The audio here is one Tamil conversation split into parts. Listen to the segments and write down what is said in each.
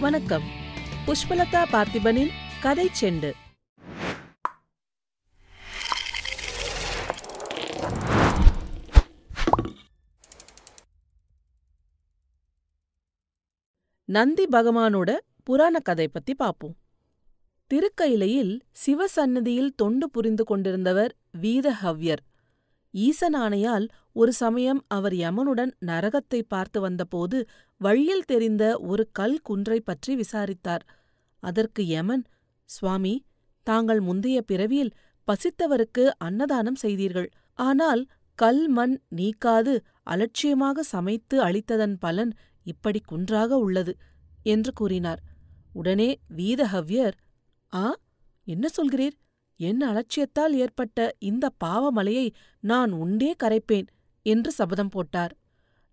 வணக்கம். புஷ்பலதா பார்த்திபனின் கதை செண்டு. நந்தி பகவானோட புராண கதை பத்தி பாப்போம். திருக்கையிலையில் சிவசன்னதியில் தொண்டு புரிந்து கொண்டிருந்தவர் வீதஹவ்யர் ஈசனானையால் ஒரு சமயம் அவர் யமனுடன் நரகத்தை பார்த்து வந்தபோது வழியில் தெரிந்த ஒரு கல் குன்றை பற்றி விசாரித்தார். அதற்கு யமன் சுவாமி தாங்கள் முந்தைய பிறவியில் பசித்தவருக்கு அன்னதானம் செய்தீர்கள். ஆனால் கல் மண் நீக்காது அலட்சியமாக சமைத்து அளித்ததன் பலன் இப்படி குன்றாக உள்ளது என்று கூறினார். உடனே வீதஹவ்யர் ஆ என்ன சொல்கிறீர்? என் அலட்சியத்தால் ஏற்பட்ட இந்த பாவமலையை நான் உண்டே கரைப்பேன் என்று சபதம் போட்டார்.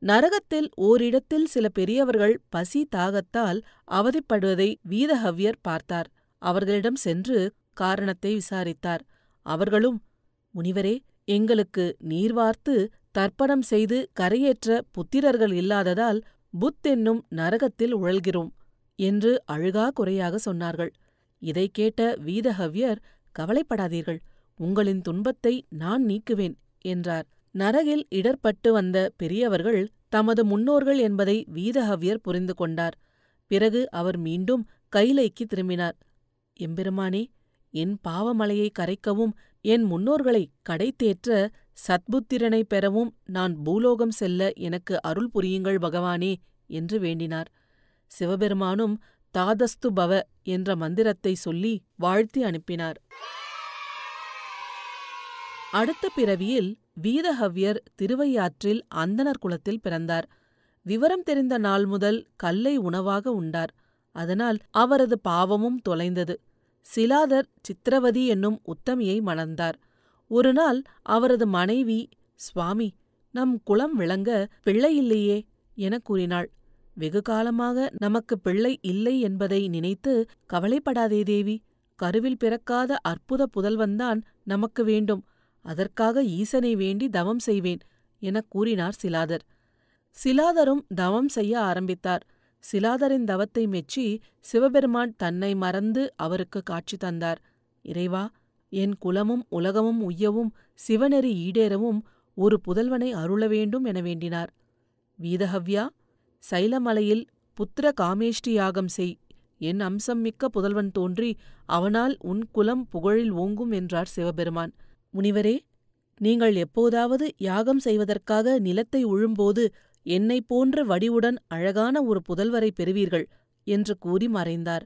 நரகத்தில் ஓரிடத்தில் சில பெரியவர்கள் பசி தாகத்தால் அவதிப்படுவதை வீதஹவ்யர் பார்த்தார். அவர்களிடம் சென்று காரணத்தை விசாரித்தார். அவர்களும் முனிவரே எங்களுக்கு நீர் வார்த்து தர்ப்பணம் செய்து கரையேற்ற புத்திரர்கள் இல்லாததால் புத் என்னும் நரகத்தில் உழல்கிறோம் என்று அழுகா குறையாக சொன்னார்கள். இதைக் கேட்ட வீதஹவ்யர் கவலைப்படாதீர்கள். உங்களின் துன்பத்தை நான் நீக்குவேன் என்றார். நரகில் இடர்பட்டு வந்த பெரியவர்கள் தமது முன்னோர்கள் என்பதை வீதஹவ்யர் புரிந்து கொண்டார். பிறகு அவர் மீண்டும் கைலைக்கு திரும்பினார். எம்பெருமானே என் பாவமலையை கரைக்கவும் என் முன்னோர்களை கடைத்தேற்ற சத்புத்திரனை பெறவும் நான் பூலோகம் செல்ல எனக்கு அருள் புரியுங்கள் பகவானே என்று வேண்டினார். சிவபெருமானும் தாதஸ்து பவ என்ற மந்திரத்தை சொல்லி வாழ்த்தி அனுப்பினார். அடுத்த பிறவியில் வீதஹவ்யர் திருவையாற்றில் அந்தணர் குலத்தில் பிறந்தார். விவரம் தெரிந்த நாள் முதல் கல்லை உணவாக உண்டார். அதனால் அவரது பாவமும் தொலைந்தது. சிலாதர் சித்திரவதி என்னும் உத்தமியை மணந்தார். ஒருநாள் அவரது மனைவி சுவாமி நம் குலம் விளங்க பிள்ளையில்லையே எனக் கூறினாள். வெகு காலமாக நமக்கு பிள்ளை இல்லை என்பதை நினைத்து கவலைப்படாதே தேவி. கருவில் பிறக்காத அற்புத புதல்வன்தான் நமக்கு வேண்டும். அதற்காக ஈசனை வேண்டி தவம் செய்வேன் எனக் கூறினார் சிலாதர். சிலாதரும் தவம் செய்ய ஆரம்பித்தார். சிலாதரின் தவத்தை மெச்சி சிவபெருமான் தன்னை மறந்து அவருக்கு காட்சி தந்தார். இறைவா என் குலமும் உலகமும் உய்யவும் சிவநெறி ஈடேறவும் ஒரு புதல்வனை அருள வேண்டும் என வேண்டினார். வீதஹவ்யா சைலமலையில் புத்திர காமேஷ்டி யாகம் செய். என் அம்சம் மிக்க புதல்வன் தோன்றி அவனால் உன் குலம் புகழில் ஓங்கும் என்றார் சிவபெருமான். முனிவரே நீங்கள் எப்போதாவது யாகம் செய்வதற்காக நிலத்தை உழும்போது என்னைப் போன்ற வடிவுடன் அழகான ஒரு புதல்வரை பெறுவீர்கள் என்று கூறி மறைந்தார்.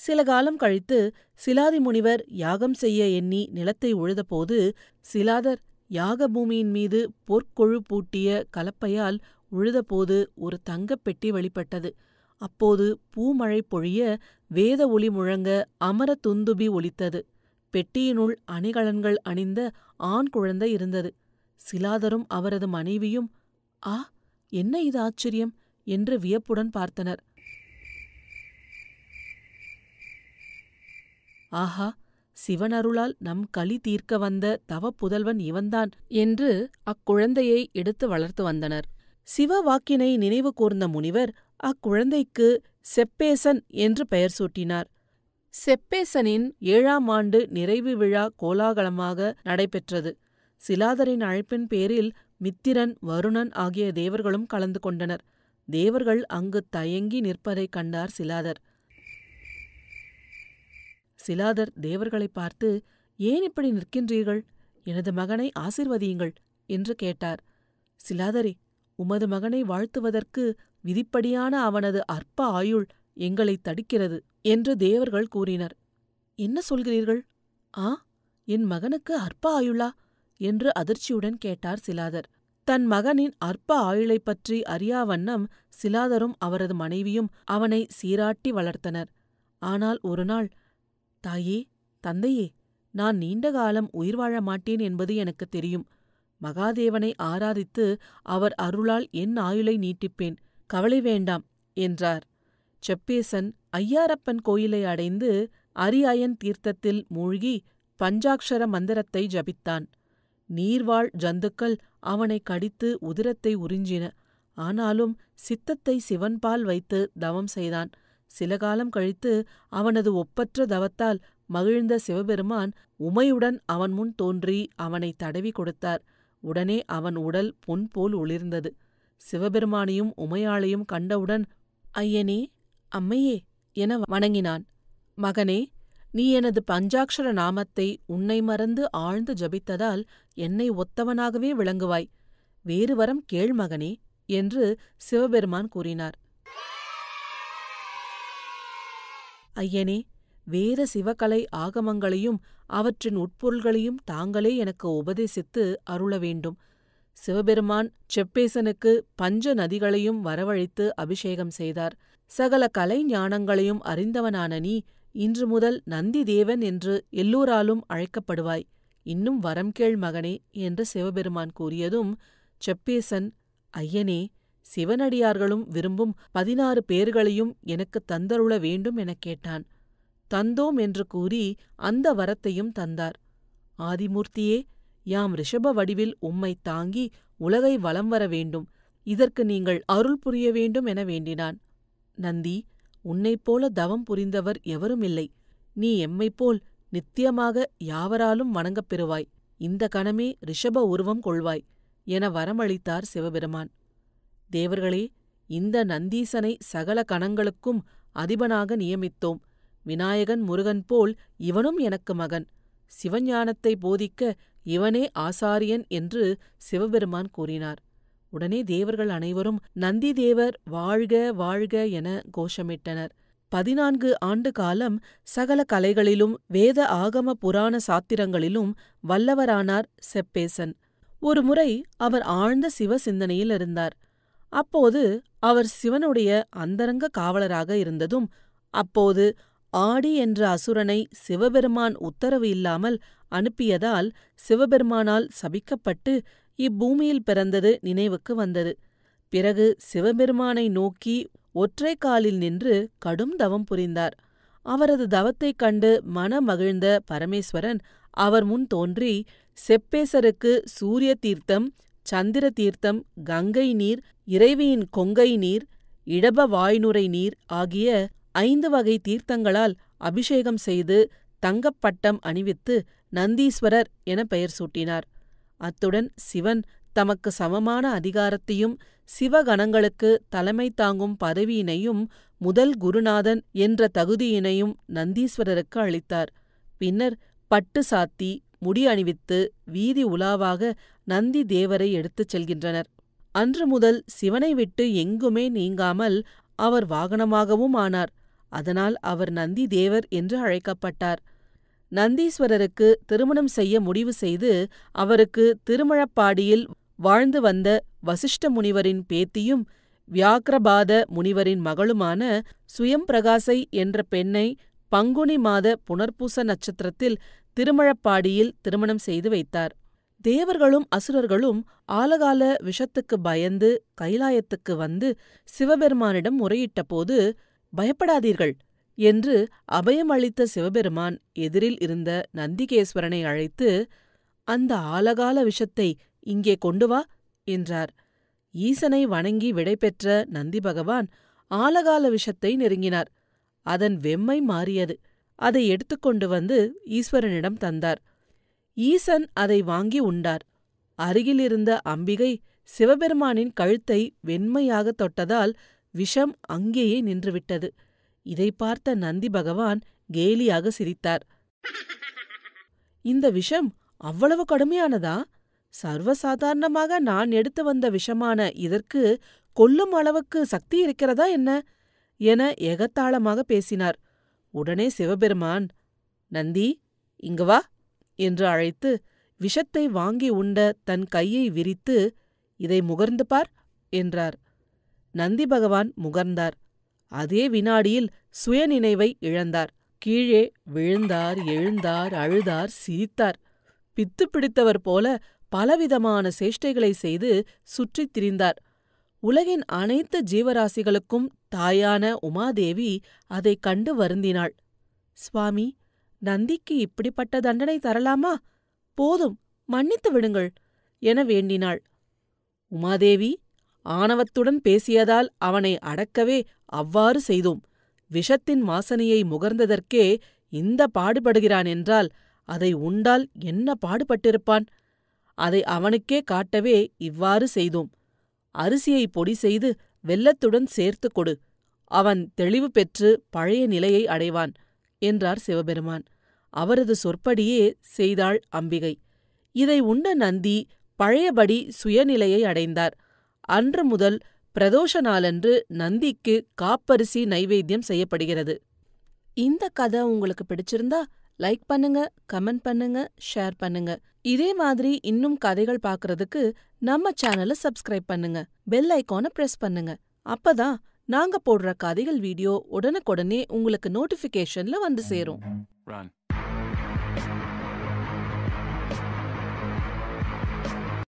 சில காலம் கழித்து சிலாதி முனிவர் யாகம் செய்ய எண்ணி நிலத்தை உழுதபோது சிலாதர் யாக பூமியின் மீது பொற்கொழு பூட்டிய கலப்பையால் உழுதபோது ஒரு தங்கப் பெட்டி வெளிப்பட்டது. அப்போது பூமழை பொழிய வேத ஒளி முழங்க அமர துந்துபி ஒலித்தது. பெட்டியினுள் அணிகலன்கள் அணிந்த ஆண் குழந்தை இருந்தது. சிலாதரும் அவரது மனைவியும் ஆ என்ன இது ஆச்சரியம்? என்று வியப்புடன் பார்த்தனர். ஆஹா சிவனருளால் நம் களி தீர்க்க வந்த தவப்புதல்வன் இவன்தான் என்று அக்குழந்தையை எடுத்து வளர்த்து வந்தனர். சிவ வாக்கினை நினைவு கூர்ந்த முனிவர் அக்குழந்தைக்கு செப்பேசன் என்று பெயர் சூட்டினார். செப்பேசனின் ஏழாம் ஆண்டு நிறைவு விழா கோலாகலமாக நடைபெற்றது. சிலாதரின் அழைப்பின் பேரில் மித்திரன் வருணன் ஆகிய தேவர்களும் கலந்து கொண்டனர். தேவர்கள் அங்கு தயங்கி நிற்பதைக் கண்டார் சிலாதர். சிலாதர் தேவர்களை பார்த்து ஏன் இப்படி நிற்கின்றீர்கள்? எனது மகனை ஆசிர்வதியுங்கள் என்று கேட்டார். சிலாதரே உமது மகனை வாழ்த்துவதற்கு விதிப்படியான அவனது அற்ப ஆயுள் எங்களைத் தடுக்கிறது என்று தேவர்கள் கூறினர். என்ன சொல்கிறீர்கள்? ஆ என் மகனுக்கு அற்ப ஆயுளா? என்று அதிர்ச்சியுடன் கேட்டார் சிலாதர். தன் மகனின் அற்ப ஆயுளைப் பற்றி அறியாவண்ணம் சிலாதரும் அவரது மனைவியும் அவனை சீராட்டி வளர்த்தனர். ஆனால் ஒருநாள் தாயே தந்தையே நான் நீண்ட காலம் உயிர் வாழ மாட்டேன் என்பது எனக்கு தெரியும். மகாதேவனை ஆராதித்து அவர் அருளால் என் ஆயுளை நீட்டிப்பேன். கவலை வேண்டாம் என்றார். செப்பேசன் ஐயாரப்பன் கோயிலை அடைந்து அரியாயன் தீர்த்தத்தில் மூழ்கி பஞ்சாக்ஷர மந்திரத்தை ஜபித்தான். நீர்வாழ் ஜந்துக்கள் அவனை கடித்து உதிரத்தை உறிஞ்சின. ஆனாலும் சித்தத்தை சிவன்பால் வைத்து தவம் செய்தான். சில காலம் கழித்து அவனது ஒப்பற்ற தவத்தால் மகிழ்ந்த சிவபெருமான் உமையுடன் அவன் முன் தோன்றி அவனை தடவி கொடுத்தார். உடனே அவன் உடல் பொன் போல் ஒளிர்ந்தது. சிவபெருமானையும் உமையாளையும் கண்டவுடன் ஐயனே அம்மையே என வணங்கினான். மகனே நீ எனது பஞ்சாக்ஷர நாமத்தை உன்னை மறந்து ஆழ்ந்து ஜபித்ததால் என்னை ஒத்தவனாகவே விளங்குவாய். வேறு வரம் கேள் மகனே என்று சிவபெருமான் கூறினார். ஐயனே வேத சிவகலை ஆகமங்களையும் அவற்றின் உட்பொருள்களையும் தாங்களே எனக்கு உபதேசித்து அருள வேண்டும். சிவபெருமான் செப்பேசனுக்கு பஞ்ச நதிகளையும் வரவழைத்து அபிஷேகம் செய்தார். சகல கலை ஞானங்களையும் அறிந்தவனான நீ இன்று முதல் நந்தி தேவன் என்று எல்லோராலும் அழைக்கப்படுவாய். இன்னும் வரம் கேள் மகனே என்று சிவபெருமான் கூறியதும் செப்பேசன் ஐயனே சிவனடியார்களும் விரும்பும் பதினாறு பேர்களையும் எனக்கு தந்தருள வேண்டும் எனக் கேட்டான். தந்தோம் என்று கூறி அந்த வரத்தையும் தந்தார். ஆதிமூர்த்தியே யாம் ரிஷப வடிவில் உம்மை தாங்கி உலகை வலம் வர வேண்டும். இதற்கு நீங்கள் அருள் புரிய வேண்டும் என வேண்டினான். நந்தி உன்னைப் போல தவம் புரிந்தவர் எவருமில்லை நீ எம்மைப்போல் நித்தியமாக யாவராலும் வணங்கப் பெறுவாய். இந்த கணமே ரிஷப உருவம் கொள்வாய் என வரமளித்தார் சிவபெருமான். தேவர்களே இந்த நந்தீசனை சகல கணங்களுக்கும் அதிபனாக நியமித்தோம். விநாயகன் முருகன் போல் இவனும் எனக்கு மகன். சிவஞானத்தை போதிக்க இவனே ஆசாரியன் என்று சிவபெருமான் கூறினார். உடனே தேவர்கள் அனைவரும் நந்தி தேவர் வாழ்க வாழ்க என கோஷமிட்டனர். பதினான்கு ஆண்டு காலம் சகல கலைகளிலும் வேத ஆகம புராண சாத்திரங்களிலும் வல்லவரானார் செப்பேசன். ஒருமுறை அவர் ஆழ்ந்த சிவ சிந்தனையில் இருந்தார். அப்போது அவர் சிவனுடைய அந்தரங்க காவலராக இருந்ததும் அப்போது ஆடி என்ற அசுரனை சிவபெருமான் உத்தரவு இல்லாமல் அனுப்பியதால் சிவபெருமானால் சபிக்கப்பட்டு இப்பூமியில் பிறந்தது நினைவுக்கு வந்தது. பிறகு சிவபெருமானை நோக்கி ஒற்றை காலில் நின்று கடும் தவம் புரிந்தார். அவரது தவத்தைக் கண்டு மனமகிழ்ந்த பரமேஸ்வரன் அவர் முன் தோன்றி செப்பேசருக்கு சூரிய தீர்த்தம் சந்திர தீர்த்தம் கங்கை நீர் இறைவியின் கொங்கை நீர் இடப வாய்நுரை நீர் ஆகிய ஐந்து வகை தீர்த்தங்களால் அபிஷேகம் செய்து தங்கப்பட்டம் அணிவித்து நந்தீஸ்வரர் என பெயர் சூட்டினார். அத்துடன் சிவன் தமக்கு சமமான அதிகாரத்தையும் சிவகணங்களுக்கு தலைமை தாங்கும் பதவியினையும் முதல் குருநாதன் என்ற தகுதியினையும் நந்தீஸ்வரருக்கு அளித்தார். பின்னர் பட்டு சாத்தி முடி அணிவித்து வீதி உலாவாக நந்தி தேவரை எடுத்துச் செல்கின்றனர். அன்று முதல் சிவனை விட்டு எங்குமே நீங்காமல் அவர் வாகனமாகவும் ஆனார். அதனால் அவர் நந்தி தேவர் என்று அழைக்கப்பட்டார். நந்தீஸ்வரருக்கு திருமணம் செய்ய முடிவு செய்து அவருக்கு திருமழப்பாடியில் வாழ்ந்து வந்த வசிஷ்ட முனிவரின் பேத்தியும் வியாக்ரபாத முனிவரின் மகளுமான சுயம்பிரகாசை என்ற பெண்ணை பங்குனி மாத புனர்பூச நட்சத்திரத்தில் திருமழப்பாடியில் திருமணம் செய்து வைத்தார். தேவர்களும் அசுரர்களும் ஆலகால விஷத்துக்கு பயந்து கைலாயத்துக்கு வந்து சிவபெருமானிடம் முறையிட்டபோது பயப்படாதீர்கள் என்று அபயம் அளித்த சிவபெருமான் எதிரில் இருந்த நந்திகேஸ்வரனை அழைத்து அந்த ஆலகால விஷத்தை இங்கே கொண்டு வா என்றார். ஈசனை வணங்கி விடைபெற்ற நந்தி பகவான் ஆலகால விஷத்தை நெருங்கினார். அதன் வெம்மை மாறியது. அதை எடுத்துக்கொண்டு வந்து ஈஸ்வரனிடம் தந்தார். ஈசன் அதை வாங்கி உண்டார். அருகிலிருந்த அம்பிகை சிவபெருமானின் கழுத்தை வெண்மையாக தொட்டதால் விஷம் அங்கேயே நின்றுவிட்டது. இதை பார்த்த நந்தி பகவான் கேலியாக சிரித்தார். இந்த விஷம் அவ்வளவு கடுமையானதா? சர்வசாதாரணமாக நான் எடுத்து வந்த விஷமான இதற்கு கொல்லும் அளவுக்கு சக்தி இருக்கிறதா என்ன? என எகத்தாளமாக பேசினார். உடனே சிவபெருமான் நந்தி இங்கு வா என்று அழைத்து விஷத்தை வாங்கி உண்ட தன் கையை விரித்து இதை முகர்ந்து பார் என்றார். நந்தி பகவான் முகர்ந்தார். அதே வினாடியில் சுயநினைவை இழந்தார். கீழே விழுந்தார் எழுந்தார் அழுதார் சிரித்தார். பித்து பிடித்தவர் போல பலவிதமான சேஷ்டைகளை செய்து சுற்றித் திரிந்தார். உலகின் அனைத்து ஜீவராசிகளுக்கும் தாயான உமாதேவி அதைக் கண்டு வருந்தினாள். சுவாமி நந்திக்கு இப்படிப்பட்ட தண்டனை தரலாமா? போதும் மன்னித்து விடுங்கள் என வேண்டினாள். உமாதேவி ஆணவத்துடன் பேசியதால் அவனை அடக்கவே அவ்வாறு செய்தோம். விஷத்தின் வாசனையை முகர்ந்ததற்கே இந்த பாடுபடுகிறான் என்றால் அதை உண்டால் என்ன பாடுபட்டிருப்பான்? அதை அவனுக்கே காட்டவே இவ்வாறு செய்தோம். அரிசியை பொடி செய்து வெல்லத்துடன் சேர்த்து கொடு. அவன் தெளிவு பெற்று பழைய நிலையை அடைவான் என்றார் சிவபெருமான். அவரது சொற்படியே செய்தாள் அம்பிகை. இதை உண்ட நந்தி பழையபடி சுயநிலையை அடைந்தார். அன்று முதல் பிரதோஷ நாளன்று நந்திக்கு காப்பரிசி நைவேத்தியம் செய்யப்படுகிறது. இந்த கதை உங்களுக்கு பிடிச்சிருந்தா லைக் பண்ணுங்க கமெண்ட் பண்ணுங்க ஷேர் பண்ணுங்க. இதே மாதிரி இன்னும் கதைகள் பார்க்கறதுக்கு நம்ம சேனலை சப்ஸ்கிரைப் பண்ணுங்க. பெல் ஐக்கானை பிரஸ் பண்ணுங்க. அப்பதான் நாங்க போடுற கதைகள் வீடியோ உடனுக்குடனே உங்களுக்கு நோட்டிஃபிகேஷன்ல வந்து சேரும். Run.